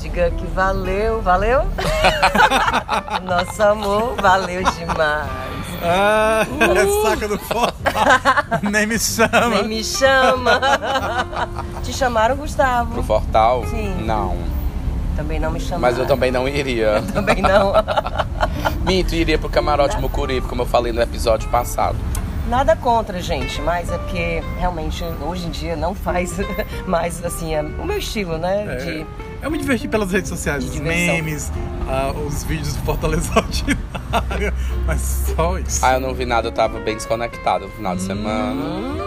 Diga que valeu, valeu? Nosso amor valeu demais. Ah, é saca do foto. Nem me chama. Nem me chama. Te chamaram, Gustavo? Pro Fortal? Sim. Não. Também não me chamaram. Mas eu também não iria. Também não. Minto, iria pro Camarote Mucuripe, como eu falei no episódio passado. Nada contra, gente, mas é porque realmente hoje em dia não faz mais assim é o meu estilo, né? É, De- eu me diverti pelas redes sociais, os memes, ah, os vídeos do Fortaleza Ordinária, mas só isso. Ah, eu não vi nada, eu tava bem desconectado no final de semana.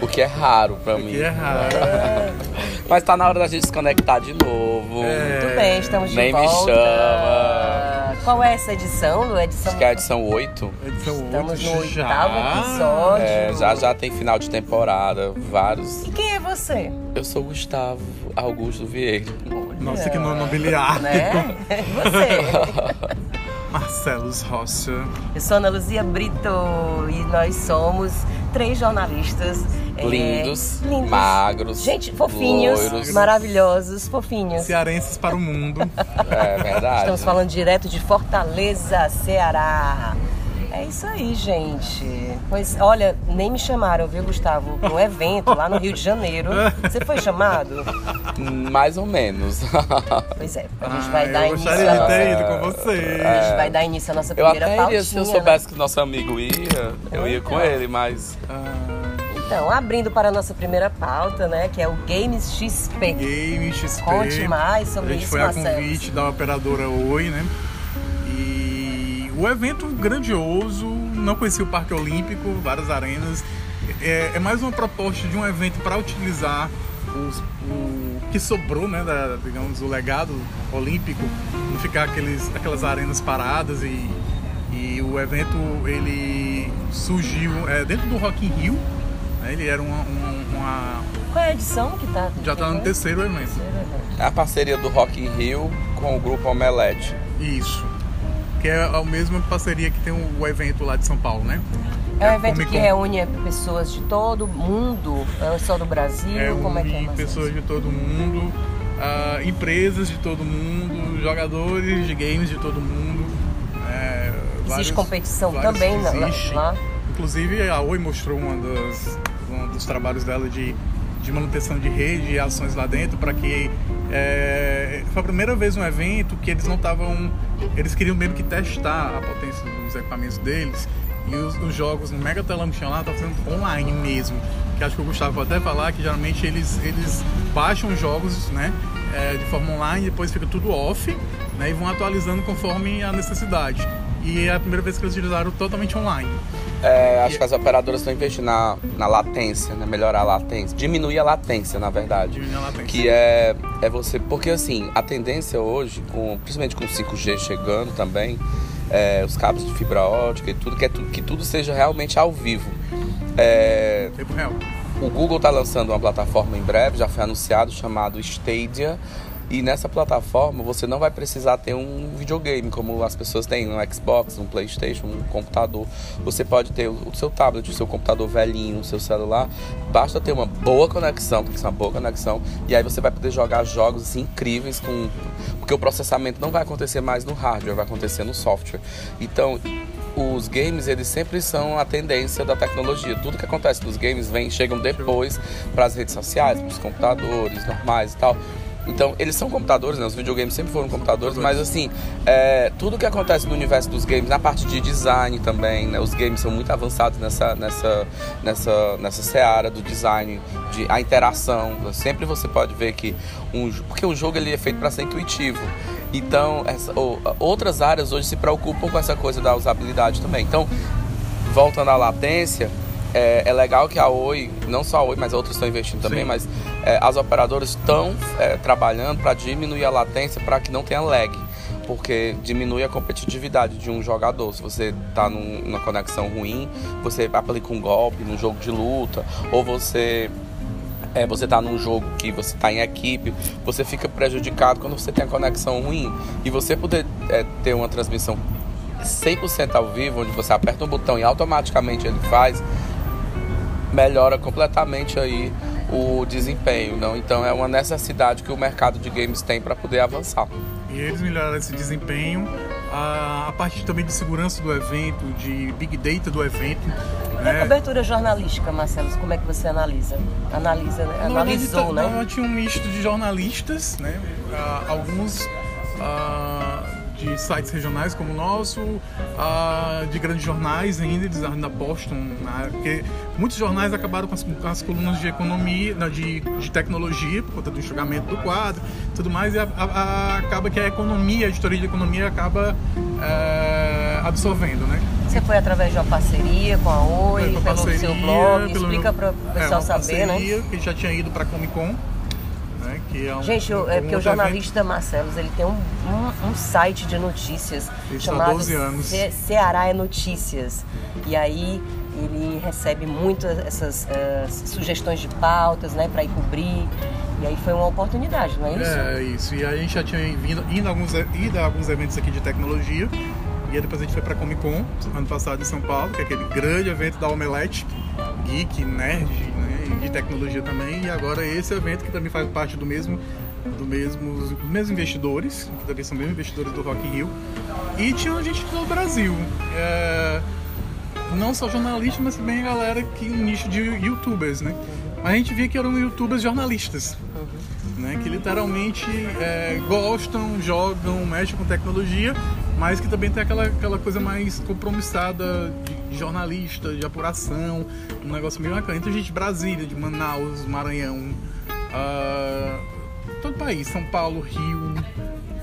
O que é raro pra mim. que é raro. Mas tá na hora da gente desconectar de novo. É. Muito bem, estamos de Nem me volta. chama. Qual é essa edição? A edição Acho que é a edição 8. Edição Estamos no oito oitavo já. episódio. É, já já tem final de temporada, vários. E quem é você? Eu sou o Gustavo Augusto Vieira. Nossa, que nome nobiliário. Né? Você? Marcelos Rocha. Eu sou Ana Luzia Brito e nós somos três jornalistas. é, Lindos, lindos. magros, Gente, fofinhos, loiros. maravilhosos, fofinhos. Cearenses para o mundo. É verdade. Estamos falando direto de Fortaleza, Ceará. É isso aí, gente. Pois, olha, nem me chamaram, viu, Gustavo? Um evento lá no Rio de Janeiro. Você foi chamado? Mais ou menos. Pois é, a gente Ah, vai dar eu início gostaria de ter ido com você. A gente vai dar início à nossa Eu primeira até pautinha. iria, se eu né? soubesse que nosso amigo ia, eu ia com ele, mas Ah, Então, abrindo para a nossa primeira pauta, né? Que é o Games XP. Game XP. Conte mais sobre A gente isso, foi a Marcelo. convite da operadora Oi, né? O evento grandioso, não conhecia o Parque Olímpico, várias arenas. É, é mais uma proposta de um evento para utilizar os- o que sobrou, né? Da, digamos, o legado olímpico, não ficar aqueles, aquelas arenas paradas e, e o evento ele surgiu é, dentro do Rock in Rio. né, Ele era uma- uma- uma Qual é a edição que tá? já está no. Terceiro evento. é a parceria do Rock in Rio com o grupo Omelete. Isso. Que é a mesma parceria que tem o evento lá de São Paulo, né? É um a evento que reúne pessoas de todo mundo, é só do Brasil, É como é que é? pessoas de todo mundo, ah, empresas de todo mundo, jogadores de games de todo mundo. é, Existe vários- competição vários também existe. lá? Inclusive a Oi mostrou uma das, um dos trabalhos dela de, de manutenção de rede e ações lá dentro para que é, foi a primeira vez um evento que eles não estavam eles queriam mesmo que testar a potência dos equipamentos deles. E os, os jogos no mega telão que tinha lá estavam sendo online mesmo. Que acho que o Gustavo pode até falar que geralmente eles eles baixam os jogos né é, de forma online depois fica tudo off né, e vão atualizando conforme a necessidade. E é a primeira vez que eles utilizaram totalmente online É, acho que as operadoras estão investindo na, na latência, né? Melhorar a latência. Diminuir a latência, na verdade. Diminuir a latência. Que é, é você. Porque assim, a tendência hoje, com, principalmente com o 5G chegando também, é, os cabos de fibra ótica e tudo, que, é tudo, que tudo seja realmente ao vivo. É, Tempo real. o Google está lançando uma plataforma em breve, já foi anunciado, chamado Stadia. E nessa plataforma você não vai precisar ter um videogame como as pessoas têm, um Xbox, um Playstation, um computador. Você pode ter o seu tablet, o seu computador velhinho, o seu celular. Basta ter uma boa conexão, tem que ser uma boa conexão. E aí você vai poder jogar jogos assim, incríveis com. Porque o processamento não vai acontecer mais no hardware, vai acontecer no software. Então, os games eles sempre são a tendência da tecnologia. Tudo que acontece nos games vem chegam depois para as redes sociais, para os computadores normais e tal. Então, eles são computadores, né? Os videogames sempre foram computadores, mas assim, é, tudo que acontece no universo dos games, na parte de design também, né? Os games são muito avançados nessa, nessa, nessa, nessa seara do design, de a interação. Sempre você pode ver que um, porque o jogo ele é feito para ser intuitivo. Então, essa, ou- outras áreas hoje se preocupam com essa coisa da usabilidade também. Então, voltando à latência, é, é legal que a Oi, não só a Oi, mas outras estão investindo também, Sim. mas é, as operadoras estão é, trabalhando para diminuir a latência para que não tenha lag. Porque diminui a competitividade de um jogador. Se você está numa conexão ruim, você aplica um golpe num jogo de luta, ou você é, você tá num jogo que você tá em equipe, você fica prejudicado quando você tem a conexão ruim. E você poder é, ter uma transmissão 100% ao vivo, onde você aperta um botão e automaticamente ele faz, melhora completamente aí o desempenho. Não? Então é uma necessidade que o mercado de games tem para poder avançar. E eles melhoraram esse desempenho, a, a parte também de segurança do evento, de big data do evento. E a né? cobertura jornalística, Marcelo, como é que você analisa? Analisa, né? Analisou, tá- né? Tinha um misto de jornalistas, né? Ah, alguns ah, de sites regionais como o nosso, ah, de grandes jornais ainda, eles ainda postam, né? porque muitos jornais acabaram com as, com as colunas de economia, não, de, de tecnologia, por conta do enxugamento do quadro, tudo mais, e a- a- a- acaba que a economia, a editoria de economia acaba eh, absorvendo, né? Você foi através de uma parceria com a Oi, pelo parceria, seu blog, pelo- explica para o é, pessoal uma saber, né? parceria que já tinha ido para Comic Con, né? Que é um, Gente, eu- um é porque o jornalista Marcelos, ele tem um, um, um site de notícias há chamado 12 anos. Ce- Ceará é Notícias. E aí ele recebe muito essas eh, sugestões de pautas, né, para ir cobrir. E aí foi uma oportunidade, não é isso? É, isso. E aí a gente já tinha vindo, ido, a alguns, ido a alguns eventos aqui de tecnologia. E aí depois a gente foi pra Comic Con, ano passado em São Paulo, que é aquele grande evento da Omelete, geek, nerd, de tecnologia também. E agora esse evento que também faz parte do mesmo, do mesmo, dos mesmos investidores, que também são mesmos investidores do Rock in Rio. E tinha gente do Brasil. É, não só jornalistas, mas também galera que um nicho de youtubers, né? Mas a gente via que eram youtubers jornalistas, né? Que literalmente é, gostam, jogam, mexem com tecnologia, mas que também tem aquela, aquela coisa mais compromissada de, jornalista, de apuração, um negócio meio bacana. Então, gente Brasília, de Manaus, Maranhão, ah, todo o país, São Paulo, Rio,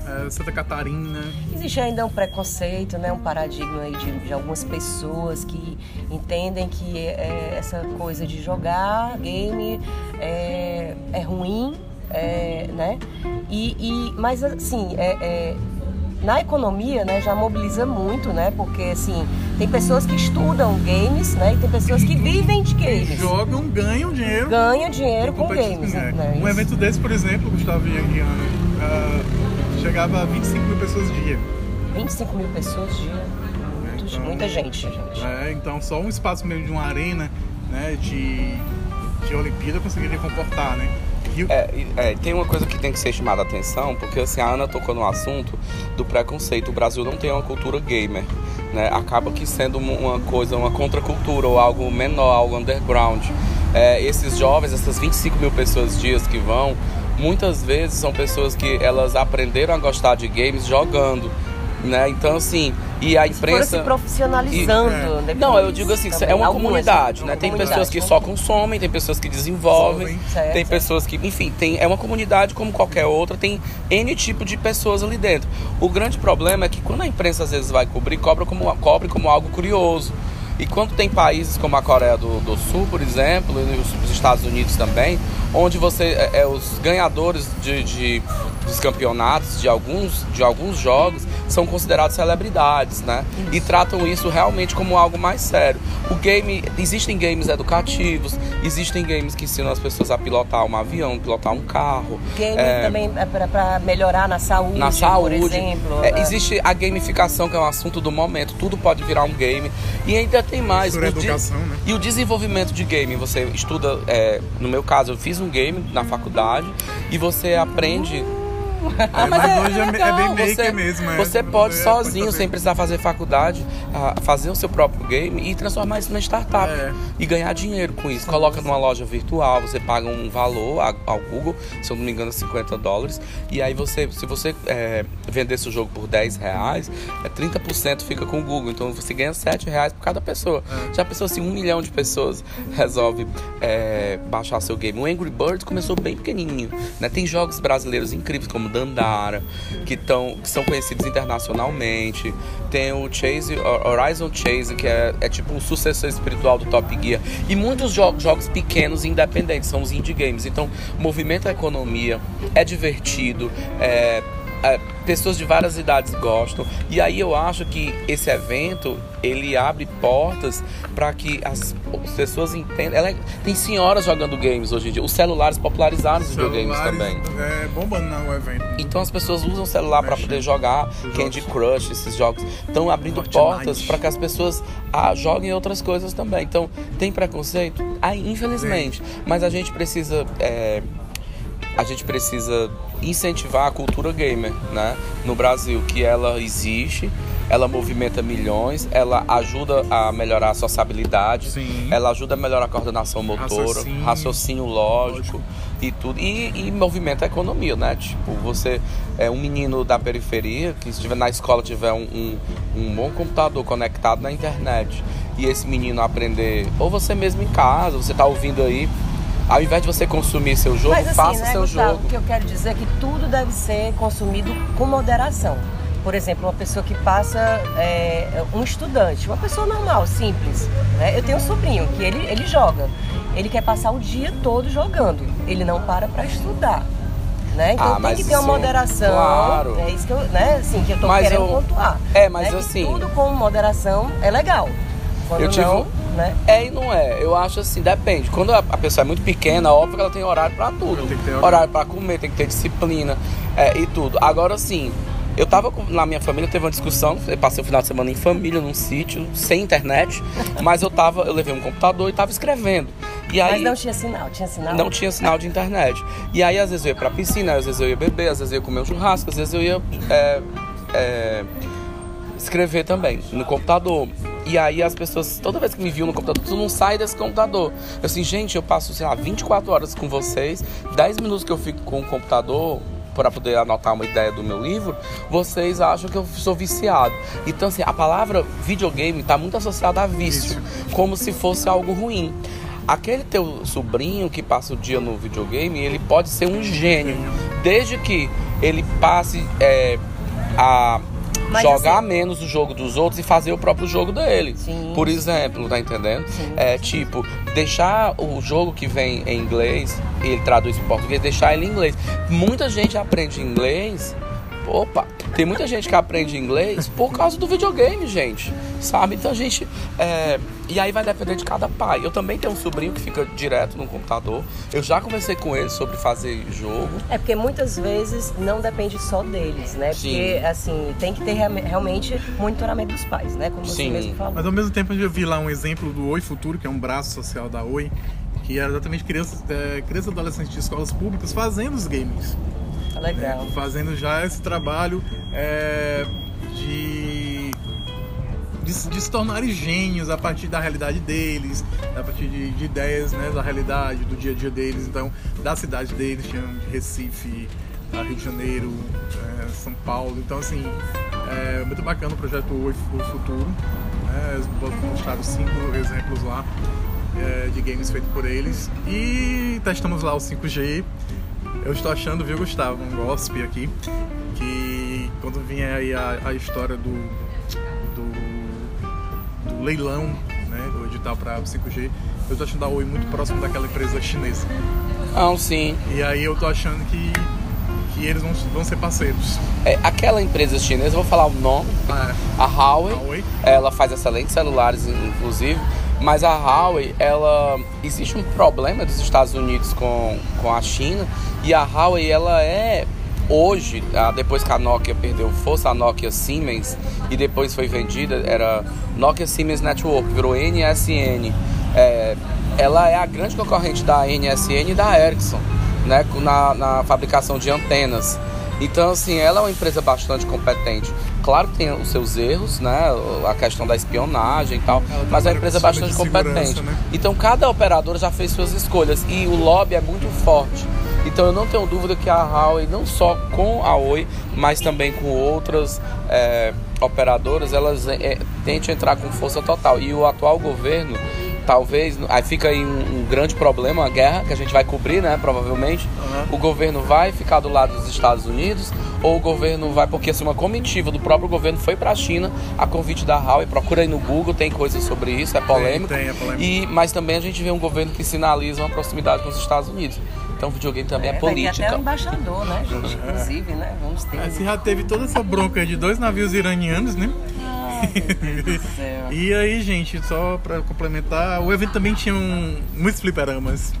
eh, Santa Catarina. Existe ainda um preconceito, né, um paradigma aí de, de algumas pessoas que entendem que é, essa coisa de jogar game é, é ruim, é, né? E, e- mas assim, é- é, na economia, né, já mobiliza muito, né? Porque assim tem pessoas que estudam games, né? E tem pessoas que vivem de games, Jogam, ganham dinheiro. ganham dinheiro com games, é. né? Um evento desse, por exemplo, Gustavo e Ana, ah, chegava a 25 mil pessoas dia. 25 mil pessoas dia, muito- Então- muita gente, gente. É, então só um espaço mesmo de uma arena né, de, de Olimpíada conseguiria comportar, né? O- É, é, tem uma coisa que tem que ser chamada a atenção, porque assim, a Ana tocou no assunto do preconceito. O Brasil não tem uma cultura gamer, né? Acaba que sendo uma- uma coisa, uma contracultura ou algo menor, algo underground. É, esses jovens, essas 25 mil pessoas dias que vão, muitas vezes são pessoas que elas aprenderam a gostar de games jogando, né? Então assim, e a Foram se imprensa profissionalizando. E- depois não, eu digo assim, também. é uma Algumas, comunidade, né? Tem comunidade, pessoas que né? só consomem, tem pessoas que desenvolvem, Certo, tem pessoas que, enfim, tem, é uma comunidade como qualquer outra, tem N tipo de pessoas ali dentro. O grande problema é que quando a imprensa às vezes vai cobrir, cobra como, cobre como algo curioso. E quando tem países como a Coreia do, do Sul, por exemplo, e os, os Estados Unidos também, onde você é, é, os ganhadores de, de- dos campeonatos de alguns, de alguns jogos são considerados celebridades, né? E tratam isso realmente como algo mais sério. O game, existem games educativos, existem games que ensinam as pessoas a pilotar um avião, pilotar um carro. Game é, também é pra melhorar na saúde, na saúde. por exemplo. É, né? existe a gamificação, que é um assunto do momento. Tudo pode virar um game. E ainda tem mais. De- educação, né? E o desenvolvimento de game. Você estuda, é, no meu caso, eu fiz um game na faculdade e você aprende. É, mas hoje é, me- é legal. bem maker você, mesmo. é. Você pode É, sozinho, sem precisar fazer faculdade, ah, fazer o seu próprio game e transformar isso numa startup. É. E ganhar dinheiro com isso. Coloca numa loja virtual, você paga um valor ao Google, se eu não me engano, 50 dólares. E aí você, se você é, vender seu jogo por 10 reais, é 30% fica com o Google. Então você ganha 7 reais por cada pessoa. Já pensou se um milhão de pessoas resolve é, baixar seu game? O Angry Birds começou bem pequenininho. Né? Tem jogos brasileiros incríveis como Dandara, que, tão, que são conhecidos internacionalmente. Tem o Chase, Horizon Chase, que é, é tipo um sucessor espiritual do Top Gear. E muitos jo jogos pequenos e independentes, são os indie games. Então, movimenta a economia, é divertido, é, é, pessoas de várias idades gostam. E aí eu acho que esse evento ele abre portas para que as, as pessoas entendam. Ela, tem senhoras jogando games hoje em dia. Os celulares popularizaram os videogames também. É, bombando no evento. Então as pessoas usam o celular para poder jogar Candy Crush, esses jogos. Estão abrindo Fortnite. portas para que as pessoas ah, joguem outras coisas também. Então, tem preconceito? Ah, infelizmente. Sim. Mas a gente precisa. É, a gente precisa incentivar a cultura gamer, né? No Brasil, que ela existe, ela movimenta milhões, ela ajuda a melhorar a sociabilidade, Sim. ela ajuda a melhorar a coordenação motora, raciocínio, raciocínio lógico, lógico, e tudo. E, e, movimenta a economia, né? Tipo, você é um menino da periferia que estiver na escola tiver um, um, um bom computador conectado na internet e esse menino aprender, ou você mesmo em casa, você tá ouvindo aí ao invés de você consumir seu jogo, Mas, assim, faça né, seu Gustavo, jogo. O que eu quero dizer é que tudo deve ser consumido com moderação. Por exemplo, uma pessoa que passa, é, um estudante, uma pessoa normal, simples. Né? Eu tenho um sobrinho que ele, ele joga. Ele quer passar o dia todo jogando. Ele não para para estudar. Né? Então ah, tem que ter uma moderação. Claro. É isso que eu, né, assim, que eu tô mas querendo eu, pontuar. É, mas né? assim. tudo com moderação é legal. Quando eu tive, não, né? É e não é. Eu acho assim, depende. Quando a, pessoa é muito pequena, óbvio que ela tem horário para tudo. Horário, horário para comer, tem que ter disciplina é, e tudo. Agora sim, eu tava com, na minha família, teve uma discussão, eu passei o final de semana em família, num sítio, sem internet, mas eu tava, eu levei um computador e tava escrevendo. E aí, mas não tinha sinal, tinha sinal? Não tinha sinal de internet. E aí, às vezes eu ia pra piscina, às vezes eu ia beber, às vezes eu ia comer um churrasco, às vezes eu ia é, é, escrever também no computador. E aí as pessoas, toda vez que me viam no computador, tu não sai desse computador. Eu assim, gente, eu passo, sei lá, 24 horas com vocês, 10 minutos que eu fico com o computador para poder anotar uma ideia do meu livro, vocês acham que eu sou viciado. Então, assim, a palavra videogame está muito associada a vício, como se fosse algo ruim. Aquele teu sobrinho que passa o dia no videogame, ele pode ser um gênio, desde que ele passe é, a mas jogar assim... menos o jogo dos outros e fazer o próprio jogo dele. Sim. Por exemplo, tá entendendo? Sim. É tipo, deixar o jogo que vem em inglês, ele traduz para português, deixar ele em inglês. Muita gente aprende inglês Opa, tem muita gente que aprende inglês por causa do videogame, gente. Sabe? Então a gente. É... E aí vai depender de cada pai. Eu também tenho um sobrinho que fica direto no computador. Eu já conversei com ele sobre fazer jogo. É porque muitas vezes não depende só deles, né? Sim. Porque, assim, tem que ter realmente monitoramento dos pais, né? Como Sim. você mesmo falou. Mas ao mesmo tempo eu vi lá um exemplo do Oi Futuro, que é um braço social da Oi, que era exatamente crianças, é, crianças e adolescentes de escolas públicas fazendo os games. Legal. Né, fazendo já esse trabalho é, de, de, de, se tornarem gênios a partir da realidade deles, a partir de, de, ideias né, da realidade, do dia a dia deles, então, da cidade deles, tinham Recife, Rio de Janeiro, é, São Paulo. Então, assim, é muito bacana o projeto O Futuro. Né, mostraram cinco exemplos lá é, de games feitos por eles. E testamos lá o 5G eu estou achando, viu, Gustavo, um gossip aqui, que quando vinha aí a, a história do, do, do, leilão, né, do edital para 5G, eu estou achando a Oi muito próximo daquela empresa chinesa. Ah, sim. E aí eu estou achando que que eles vão, vão ser parceiros. É, aquela empresa chinesa, vou falar o nome, ah, é. a Huawei, Huawei, ela faz excelentes celulares, inclusive, mas a Huawei, ela existe um problema dos Estados Unidos com, com a China e a Huawei ela é hoje, depois que a Nokia perdeu força, a Nokia Siemens e depois foi vendida, era Nokia Siemens Network, virou NSN. É, ela é a grande concorrente da NSN e da Ericsson, né, na, na fabricação de antenas. Então, assim, ela é uma empresa bastante competente. Claro que tem os seus erros, né? A questão da espionagem e tal, mas é uma empresa bastante competente. Né? Então, cada operador já fez suas escolhas e o lobby é muito forte. Então, eu não tenho dúvida que a Huawei, não só com a Oi, mas também com outras é, operadoras, elas é, tentam entrar com força total. E o atual governo talvez. Aí fica aí um, um, grande problema, a guerra, que a gente vai cobrir, né? Provavelmente. Uhum. O governo vai ficar do lado dos Estados Unidos, ou o governo vai, porque assim, uma comitiva do próprio governo foi para a China a convite da Huawei. Procura aí no Google, tem coisas sobre isso, é polêmico. Tem, tem, é polêmico. E, mas também a gente vê um governo que sinaliza uma proximidade com os Estados Unidos. Então videogame também é, vai ter política. até um embaixador, né, gente? Inclusive, né? Vamos ter. Aí você já teve toda essa bronca de dois navios iranianos, né? Meu Deus do céu. E aí, gente, só pra complementar, o evento também tinha um, muitos fliperamas.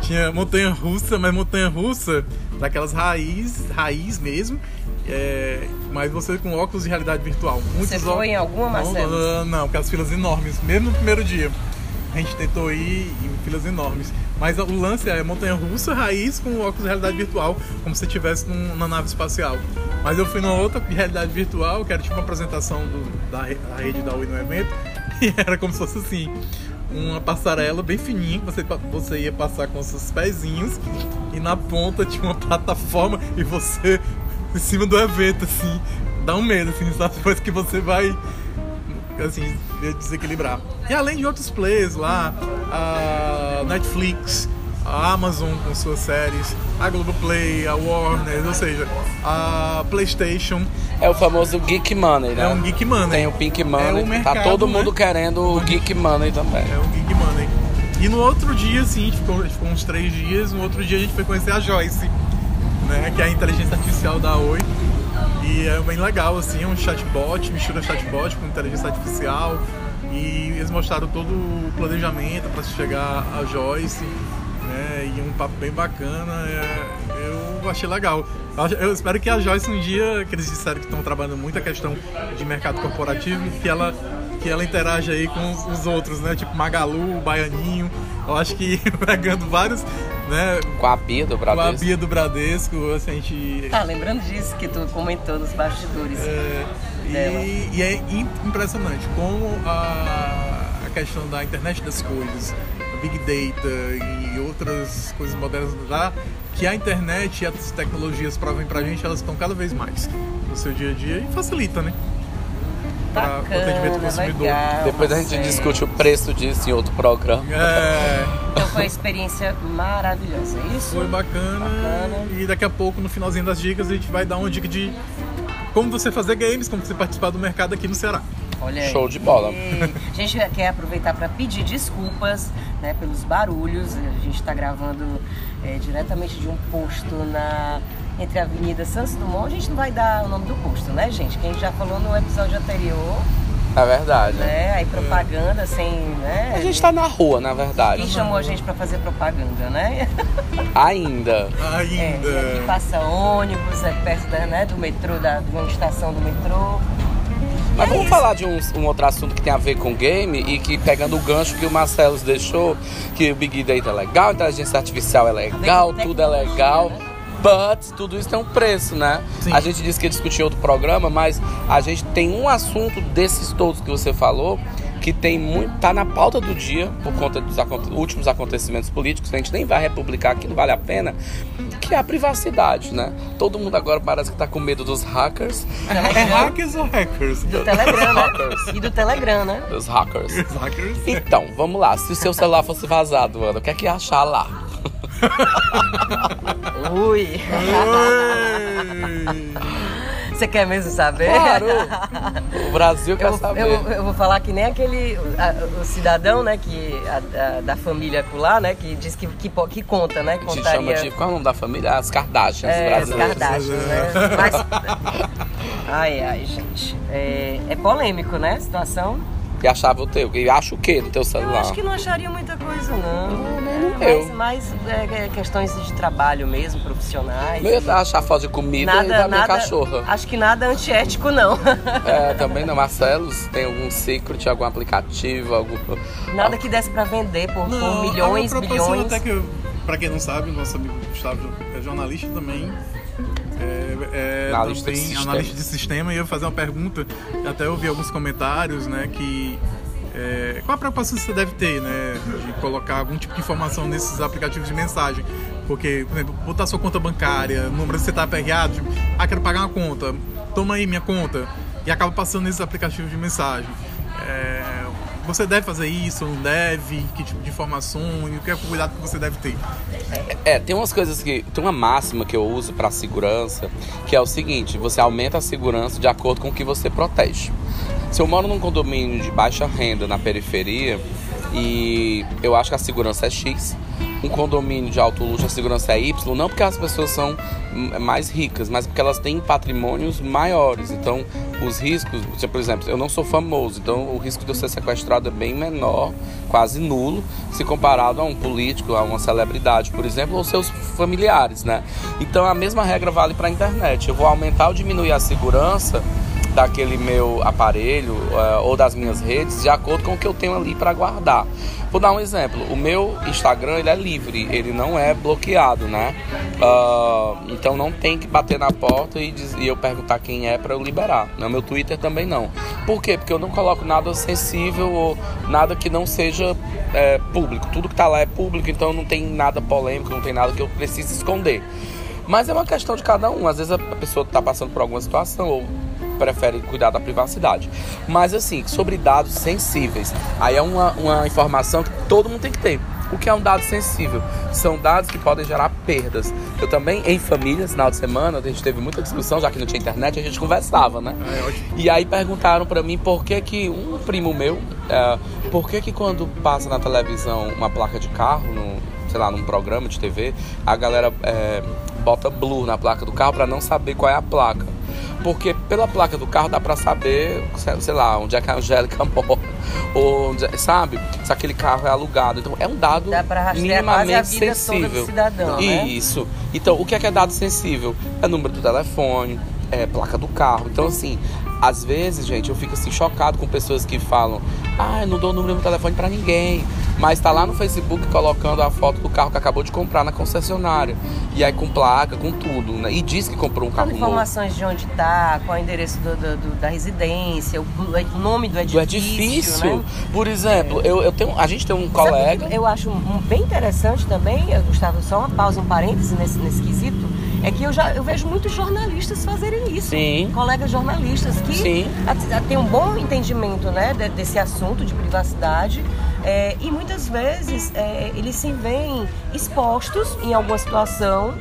Tinha montanha russa, mas montanha russa daquelas raiz, raiz mesmo. é, mas você com óculos de realidade virtual. Muitos Você foi em alguma, Marcelo? Não, não, porque as filas enormes, mesmo no primeiro dia. A gente tentou ir em filas enormes. Mas o lance é montanha russa, raiz com óculos de realidade virtual, como se estivesse na nave espacial. Mas eu fui numa outra de realidade virtual, que era tipo uma apresentação do- da, da rede da Oi no evento, e era como se fosse assim. Uma passarela bem fininha que você, você ia passar com seus pezinhos e na ponta tinha uma plataforma e você em cima do evento, assim, dá um medo, assim, sabe? Depois que você vai assim, desequilibrar. E além de outros players lá, a Netflix, a Amazon com suas séries, a Globoplay, a Warner, ou seja, a PlayStation, É o famoso Geek Money, né? é um Geek Money. Tem o Pink Money. É o tá mercado, todo mundo né? querendo o Geek Money também. É um Geek Money. E no outro dia, assim, a gente ficou, a gente ficou uns três dias, no outro dia a gente foi conhecer a Joyce, né? Que é a inteligência artificial da Oi. E é bem legal, assim, é um chatbot, mistura chatbot com inteligência artificial. E eles mostraram todo o planejamento para chegar a Joyce, né? E um papo bem bacana. é, eu achei legal. Eu espero que a Joyce um dia, que eles disseram que estão trabalhando muito a questão de mercado corporativo, que ela que ela interage aí com os outros, né? Tipo Magalu, Baianinho. Eu acho que pegando vários, né? Com a Bia do Com a Bradesco. Bia do Bradesco, assim, a gente Tá, lembrando disso que tu comentou nos bastidores. É, dela. e, e é im- impressionante como a, a questão da internet das coisas, Big Data e outras coisas modernas já, que a internet e as tecnologias provem pra gente, elas estão cada vez mais no seu dia a dia e facilita, né? Para o atendimento consumidor. legal, Depois a gente discute o preço disso em outro programa. É, Então foi uma experiência maravilhosa, é isso? foi bacana. Bacana. E daqui a pouco, no finalzinho das dicas, a gente vai dar uma dica de como você fazer games, como você participar do mercado aqui no Ceará. Olha aí. Show de bola. E A gente quer aproveitar para pedir desculpas né, pelos barulhos. A gente está gravando é, diretamente de um posto na entre a Avenida Santos Dumont. A gente não vai dar o nome do posto, né, gente? Que a gente já falou no episódio anterior, É verdade. né? Aí propaganda sem, né? A gente tá na rua, na verdade. Quem chamou a gente para fazer propaganda, né? Ainda. É, Ainda. aqui passa ônibus, é perto da, né, do metrô, da, de uma estação do metrô. Mas É vamos isso. falar de um, um outro assunto que tem a ver com game e que pegando o gancho que o Marcelo deixou, que o Big Data é legal, a inteligência artificial é legal, tudo é legal. né? But tudo isso tem um preço, né? Sim. A gente disse que ia discutir outro programa, mas a gente tem um assunto desses todos que você falou que tem muito tá na pauta do dia por conta dos aconte- últimos acontecimentos políticos que a gente nem vai republicar aqui, não vale a pena, que é a privacidade, né? Todo mundo agora parece que tá com medo dos hackers, É hackers ou hackers? Do Telegram, né? Hackers. E do Telegram, né? dos hackers. Hackers? Então, vamos lá. Se o seu celular fosse vazado, Ana, o que é que ia achar lá? Ui! Você quer mesmo saber? Claro! O Brasil quer Eu, saber. eu, eu vou falar que nem aquele a- o cidadão, né, que a- a- da família lá, né, que diz que, que, que conta, né, A gente contaria. chama de. Qual é o nome da família? As Kardashians É, brasileiras. Kardashians, né? Mas. Ai, ai, gente. É, é polêmico, né, a situação? E achava o teu. E acha o quê no teu Eu celular? acho que não acharia muita coisa, não. eu. É, mais, mais é, é, questões de trabalho mesmo, profissionais. Eu ia achar foto de comida e da minha cachorra. Acho que nada antiético, não. É, também não. Marcelo, se tem algum secret, algum aplicativo, algum. Nada que desse pra vender por, por Não, milhões, uma proporção bilhões. Até que, eu- pra quem não sabe, nosso amigo Gustavo é jornalista também. É, é Analista de também sistema. analista de sistema e eu ia fazer uma pergunta, até eu vi alguns comentários, né, que é, qual a preocupação que você deve ter, né, de colocar algum tipo de informação nesses aplicativos de mensagem? Porque, por exemplo, botar sua conta bancária, número de você tá aperreado, tipo, ah, quero pagar uma conta, toma aí minha conta, e acaba passando nesses aplicativos de mensagem. É, você deve fazer isso, não deve? Que tipo de informação e o que é o cuidado que você deve ter? É, tem umas coisas que. Tem uma máxima que eu uso pra segurança, que é o seguinte: você aumenta a segurança de acordo com o que você protege. Se eu moro num condomínio de baixa renda na periferia, E eu acho que a segurança é X. Um condomínio de alto luxo, a segurança é Y, não porque as pessoas são mais ricas, mas porque elas têm patrimônios maiores. Então, os riscos, por exemplo, eu não sou famoso, então o risco de eu ser sequestrado é bem menor, quase nulo, se comparado a um político, a uma celebridade, por exemplo, ou seus familiares, né? Então, a mesma regra vale para a internet. Eu vou aumentar ou diminuir a segurança daquele meu aparelho uh, ou das minhas redes de acordo com o que eu tenho ali para guardar. Vou dar um exemplo. O meu Instagram ele é livre, ele não é bloqueado, né? Uh, então não tem que bater na porta e, diz, e eu perguntar quem é para eu liberar. No meu Twitter também não. Por quê? Porque eu não coloco nada sensível ou nada que não seja é, público. Tudo que tá lá é público, então não tem nada polêmico, não tem nada que eu precise esconder. Mas é uma questão de cada um. Às vezes a pessoa está passando por alguma situação ou prefere cuidar da privacidade. Mas assim, sobre dados sensíveis, aí é uma, uma informação que todo mundo tem que ter. O que é um dado sensível? São dados que podem gerar perdas. Eu também, em família, final de semana, a gente teve muita discussão, já que não tinha internet, a gente conversava, né? É, e aí perguntaram para mim por que que um primo meu, é, por que que quando passa na televisão uma placa de carro, no, sei lá, num programa de TV, a galera é, bota blue na placa do carro para não saber qual é a placa. Porque pela placa do carro dá para saber, sei lá, onde é que a Angélica mora, ou onde, sabe, se aquele carro é alugado. Então é um dado minimamente sensível. Cidadão, né? Isso. Então o que é que é dado sensível? É número do telefone, é placa do carro. Então assim, às vezes, gente, eu fico assim chocado com pessoas que falam: "Ah, eu não dou o número do telefone para ninguém" mas está lá no Facebook colocando a foto do carro que acabou de comprar na concessionária. E aí com placa, com tudo, né? E diz que comprou um carro novo. informações de onde está, qual é o endereço do, do, do, da residência, o, nome do edifício. Do edifício. Né? Por exemplo, é. eu, eu tenho, a gente tem um colega. Eu acho bem interessante também, Gustavo, só uma pausa, um parêntese nesse, nesse quesito é que eu já eu vejo muitos jornalistas fazerem isso. Sim. Colegas jornalistas que têm um bom entendimento né, desse assunto de privacidade. É, e muitas vezes é, eles se veem expostos em alguma situação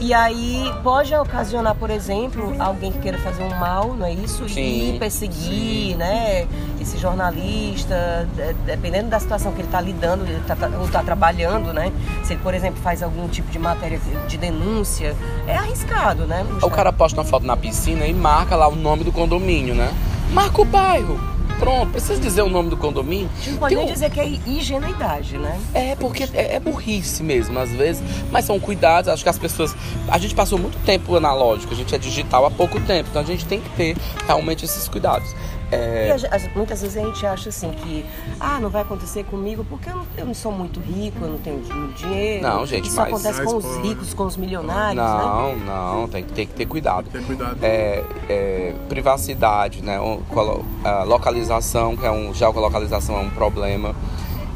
e aí pode ocasionar, por exemplo, alguém que queira fazer um mal, não é isso? Sim, e perseguir, sim. né? Esse jornalista, dependendo da situação que ele está lidando, ele tá, ou está trabalhando, né? Se ele, por exemplo, faz algum tipo de matéria de denúncia, é arriscado, né? O cara posta uma foto na piscina e marca lá o nome do condomínio, né? Marca o bairro pronto, precisa dizer o nome do condomínio. Gente pode um... dizer que é ingenuidade, né? É, porque é, é, burrice mesmo, às vezes. Mas são cuidados, acho que as pessoas. A gente passou muito tempo analógico, a gente é digital há pouco tempo, então a gente tem que ter realmente esses cuidados. É... E muitas vezes a gente acha assim que, ah, não vai acontecer comigo porque eu não, eu não sou muito rico, eu não tenho dinheiro. Não, gente, Isso mas... acontece com os ricos, com os milionários, não, né? Não, tem, tem que ter cuidado. Tem cuidado. É, é, privacidade, né? localização, que é um geolocalização é um problema.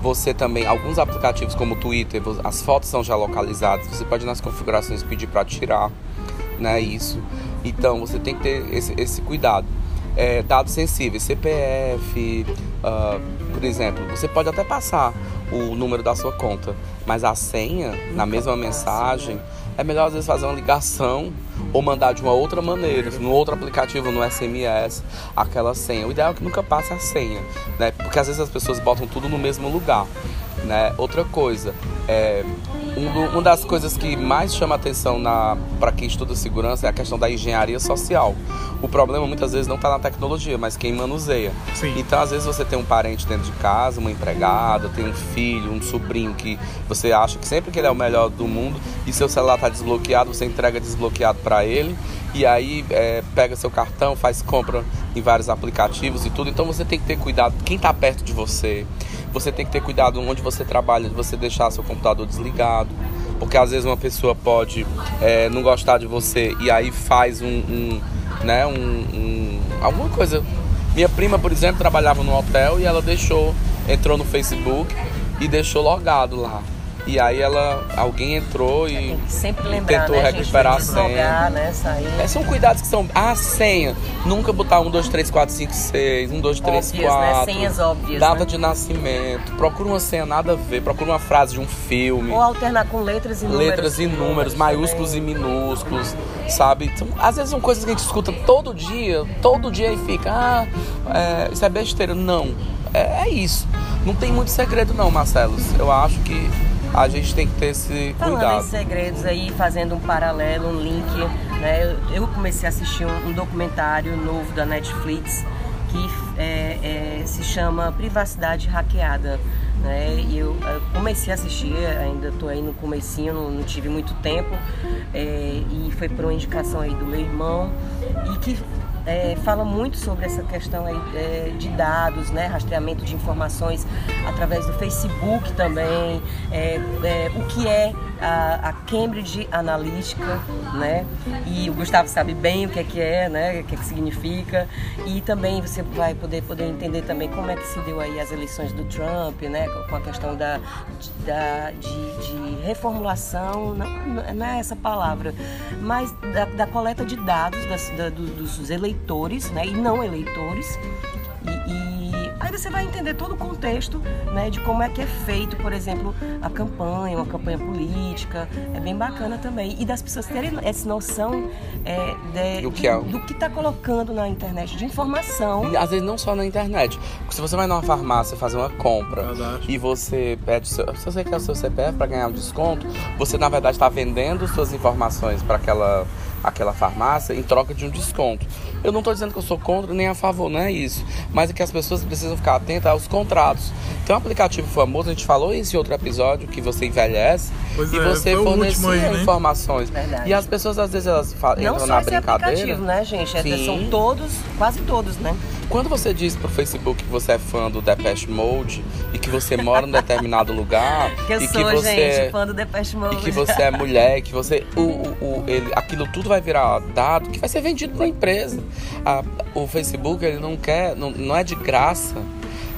Você também, alguns aplicativos como o Twitter, as fotos são já localizadas. Você pode nas configurações pedir para tirar, né? Isso. Então você tem que ter esse, esse cuidado é, dados sensíveis, CPF, uh, ah, por exemplo, você pode até passar o número da sua conta, mas a senha, na mesma mensagem, é melhor às vezes fazer uma ligação ou mandar de uma outra maneira, no outro aplicativo, no SMS, aquela senha. O ideal é que nunca passe a senha, né? Porque às vezes as pessoas botam tudo no mesmo lugar, né? Outra coisa, é, um, uma das coisas que mais chama atenção para quem estuda segurança é a questão da engenharia social. O problema muitas vezes não está na tecnologia, mas quem manuseia. Sim. Então, às vezes, você tem um parente dentro de casa, uma empregada, tem um filho, um sobrinho que você acha que sempre que ele é o melhor do mundo e seu celular está desbloqueado, você entrega desbloqueado para ele e aí é, pega seu cartão, faz compra em vários aplicativos e tudo. Então, você tem que ter cuidado quem está perto de você. Você tem que ter cuidado onde você trabalha, de você deixar seu computador desligado. Porque às vezes uma pessoa pode é, não gostar de você e aí faz um, um né, um, um, alguma coisa. Minha prima, por exemplo, trabalhava no hotel e ela deixou, entrou no Facebook e deixou logado lá. E aí ela, alguém entrou e sempre lembrar, tentou né, recuperar a senha. Né. É, são cuidados que são. Ah, senha. Nunca botar 1, 2, 3, 4, 5, 6, 1, 2, 3, óbvias, 4. Né? Senhas óbvias. Data né? de nascimento. Procura uma senha nada a ver. Procura uma frase de um filme. Ou alternar com letras e números. Letras e números, maiúsculos também. e minúsculos, sabe? Então, às vezes são coisas que a gente escuta todo dia, todo dia e fica, ah, é, isso é besteira. Não, é, é isso. Não tem muito segredo não, Marcelo. Eu acho que a gente tem que ter esse Falando cuidado. em segredos aí, fazendo um paralelo, um link, né? eu- Eu comecei a assistir um, um documentário novo da Netflix que é, é, se chama Privacidade Hackeada. Né? E eu, eh, comecei a assistir, ainda estou aí no comecinho, não, não tive muito tempo, é, e foi por uma indicação aí do meu irmão, e que é, fala muito sobre essa questão aí, é, de dados, né, rastreamento de informações através do Facebook também, é, é, o que é a, a Cambridge Analytica, né, e o Gustavo sabe bem o que é que é, né, o que é que significa, e também você vai poder, poder entender também como é que se deu aí as eleições do Trump, né, com a questão da, da, de, de reformulação, não, não é essa palavra, mas da, da coleta de dados das, da, do- dos eleitores né, e não eleitores. E, e você vai entender todo o contexto né, de como é que é feito, por exemplo, a campanha, uma campanha política. É bem bacana também. E das pessoas terem essa noção é, de- Do que é. do que está colocando na internet de informação. E às vezes não só na internet. Se você vai numa farmácia fazer uma compra Verdade. e você pede, seu, se você quer o seu CPF para ganhar um desconto, você na verdade está vendendo suas informações para aquela, aquela farmácia em troca de um desconto. Eu não estou dizendo que eu sou contra nem a favor, não é isso. Mas é que as pessoas precisam ficar atentas aos contratos. Tem um aplicativo famoso, a gente falou isso em outro episódio, que você envelhece Pois e é, você fornecia aí, né? informações. Verdade. E as pessoas às vezes elas Não entram só na esse brincadeira. aplicativo, né, gente? É- Sim. São todos, quase todos, né? Quando você diz pro Facebook que você é fã do Depeche Mode e que você mora num determinado lugar Que eu e sou, que você gente, fã do Depeche Mode. e que você é mulher, que você o, o, o- ele, aquilo tudo vai virar dado que vai ser vendido para empresa. A- o Facebook ele não quer, não, não é de graça.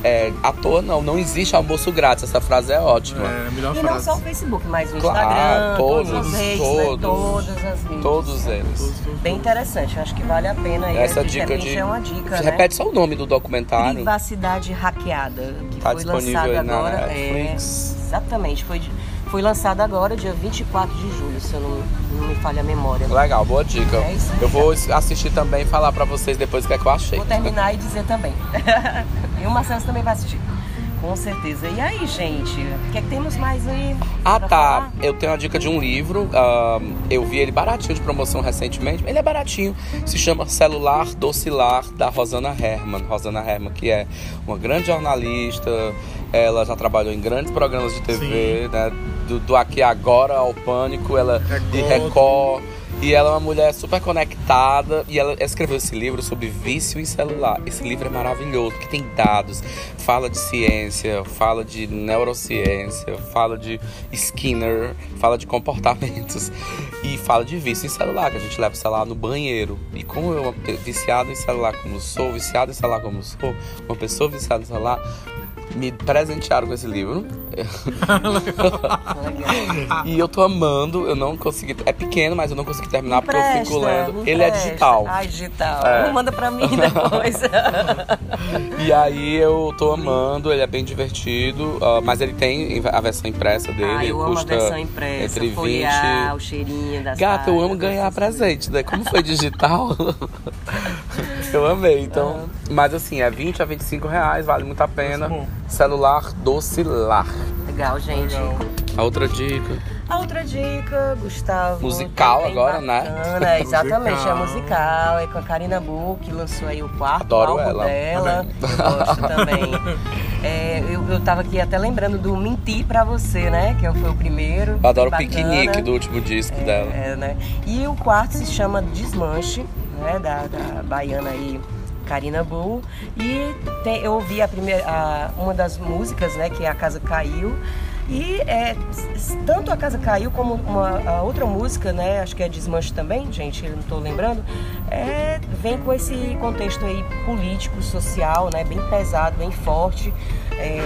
É, à toa não, não existe almoço grátis. Essa frase é ótima. É, a melhor E não frase. só o Facebook, mas o Claro, Instagram, todos, todas as redes, todos, né? Todas as redes. Todos eles. Todos, todos. Bem interessante, eu acho que vale a pena. Essa dica de é uma dica, Você né? repete só o nome do documentário. Privacidade hackeada, que Tá foi disponível lançado aí na agora. Netflix. É, exatamente, foi, foi lançado agora, dia 24 de julho, se eu não, não me falha a memória. Legal, boa dica. É. Eu vou assistir também e falar pra vocês depois o que é que eu achei. Vou terminar e dizer também. e o Marcelo também vai assistir. Com certeza. E aí, gente? O que é que temos mais aí? Ah, pra tá. falar? Eu tenho uma dica de um livro. ah, eu vi ele baratinho de promoção recentemente. Ele é baratinho. Se chama Celular Docilar, da Rosana Herman. Rosana Herman, que é uma grande jornalista. Ela já trabalhou em grandes programas de TV, né? Do, do Aqui Agora ao Pânico. Ela de Record. E ela é uma mulher super conectada e ela escreveu esse livro sobre vício em celular. Esse livro é maravilhoso, que tem dados, fala de ciência, fala de neurociência, fala de Skinner, fala de comportamentos e fala de vício em celular, que a gente leva o celular no banheiro. E como eu, viciado em celular como sou, viciado em celular como sou, uma pessoa viciada em celular, me presentearam com esse livro. E eu tô amando, eu não consegui. É pequeno, mas eu não consegui terminar porque eu fico Empresta, lendo. Ele é digital. Ai, digital. É. Manda pra mim depois. E aí eu tô amando, ele é bem divertido, ah, mas ele tem a versão impressa dele. Ah, eu amo a custa versão impressa. Entre 20. folhear, o cheirinho das Gata, eu amo ganhar presente, né? Como foi digital, eu amei. Então, mas assim, é 20 a 25 reais, vale muito a pena. Muito Celular docilar. Legal, gente. Legal. A outra dica. A outra dica, Gustavo. Musical bem agora, né? bacana, Exatamente, é Musical. musical. É com a Karina Bu, que lançou aí o quarto Adoro álbum ela. dela. Eu gosto também. É, eu, eu tava aqui até lembrando do Mentir Pra Você, né? Que foi o primeiro. Eu adoro o piquenique do último disco dela. É, né? E o quarto se chama Desmanche, né? Da, da baiana aí, Karina Bull. E eu ouvi a primeira, a- uma das músicas, né? Que é A Casa Caiu. E é, tanto A Casa Caiu como uma, outra música, né? Acho que é Desmanche também, gente, não estou lembrando. É, vem com esse contexto aí político, social, né? Bem pesado, bem forte. É,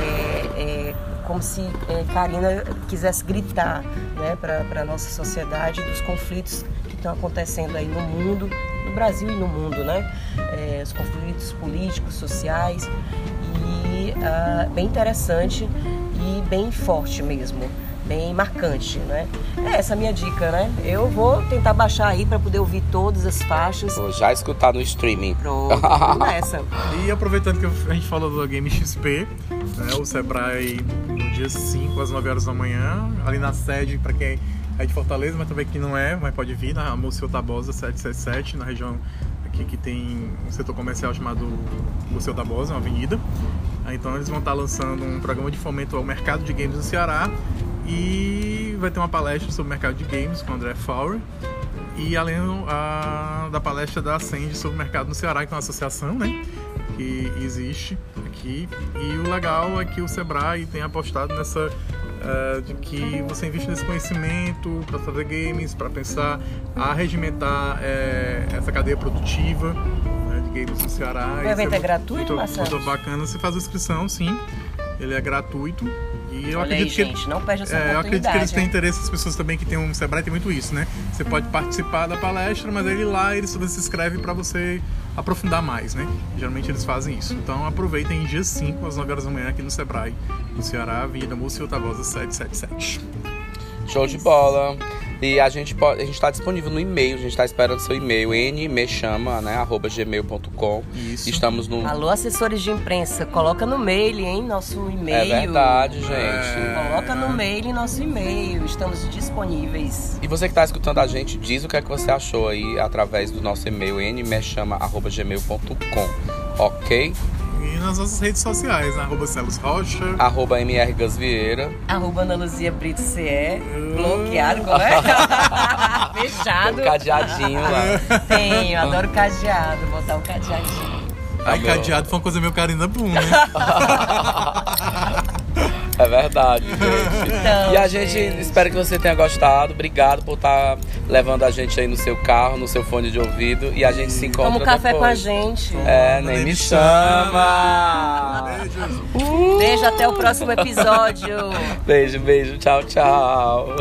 é, como se eh, Karina quisesse gritar né, para a nossa sociedade dos conflitos que estão acontecendo aí no mundo, no Brasil e no mundo, né? Eh, os conflitos políticos, sociais e ah, bem interessante e bem forte mesmo. bem marcante, né? É essa a minha dica, né? Eu vou tentar baixar aí para poder ouvir todas as faixas. Vou já escutar no streaming. Pronto, nessa. E aproveitando que a gente falou do Game XP, né, o Sebrae no dia 5 às 9 horas da manhã, ali na sede, para quem é de Fortaleza, mas também que não é, mas pode vir, na Múcio Tabosa 777, na região aqui que tem um setor comercial chamado Museu Tabosa, uma avenida. Então eles vão estar lançando um programa de fomento ao mercado de games do Ceará e vai ter uma palestra sobre o mercado de games com o André Fauer e além a, da palestra da Ascend sobre o mercado no Ceará, que é uma associação, né? Que existe aqui. E o legal é que o Sebrae tem apostado nessa. Uh, de que você investe nesse conhecimento para fazer games, para pensar a regimentar é, essa cadeia produtiva né, de games no Ceará. O evento é, é gratuito, Marcelo? Muito bacana. Você faz a inscrição, sim. Ele é gratuito. E eu Olha acredito aí, que gente, não perde essa é, eu acredito que eles têm interesse, as pessoas também que tem um Sebrae tem muito isso, né? Você pode participar da palestra, mas ele lá você se inscreve para você aprofundar mais, né? Geralmente eles fazem isso. Então aproveitem dia 5 às 9 horas da manhã aqui no Sebrae, no Ceará, Avenida Múcio Otavosa 777. Show de bola. E a gente pode, a gente está disponível no e-mail, a gente está esperando seu e-mail, nmechama, né, arroba gmail.com. Isso. Estamos no... Alô, assessores de imprensa, coloca no mail, hein, nosso e-mail. É verdade, gente. É. Coloca no mail nosso e-mail, estamos disponíveis. E você que está escutando a gente, diz o que é que você achou aí através do nosso e-mail nmechama.gmail.com, ok? E nas nossas redes sociais, né? arroba Celos Rocha. Arroba MR Gasvieira. Arroba Ana Luzia Brito CE, bloqueado, como é? Fechado. Tem um cadeadinho lá. Tenho, adoro cadeado, botar o cadeadinho. Aí meu. cadeado foi uma coisa meio carinho da Boom, né? É verdade, gente. Então, e a gente gente. espera que você tenha gostado. Obrigado por estar levando a gente aí no seu carro, no seu fone de ouvido. E a gente se encontra Toma um café depois. com a gente. É, nem me chama. Beijos. Beijo, até o próximo episódio. Beijo, beijo. Tchau, tchau.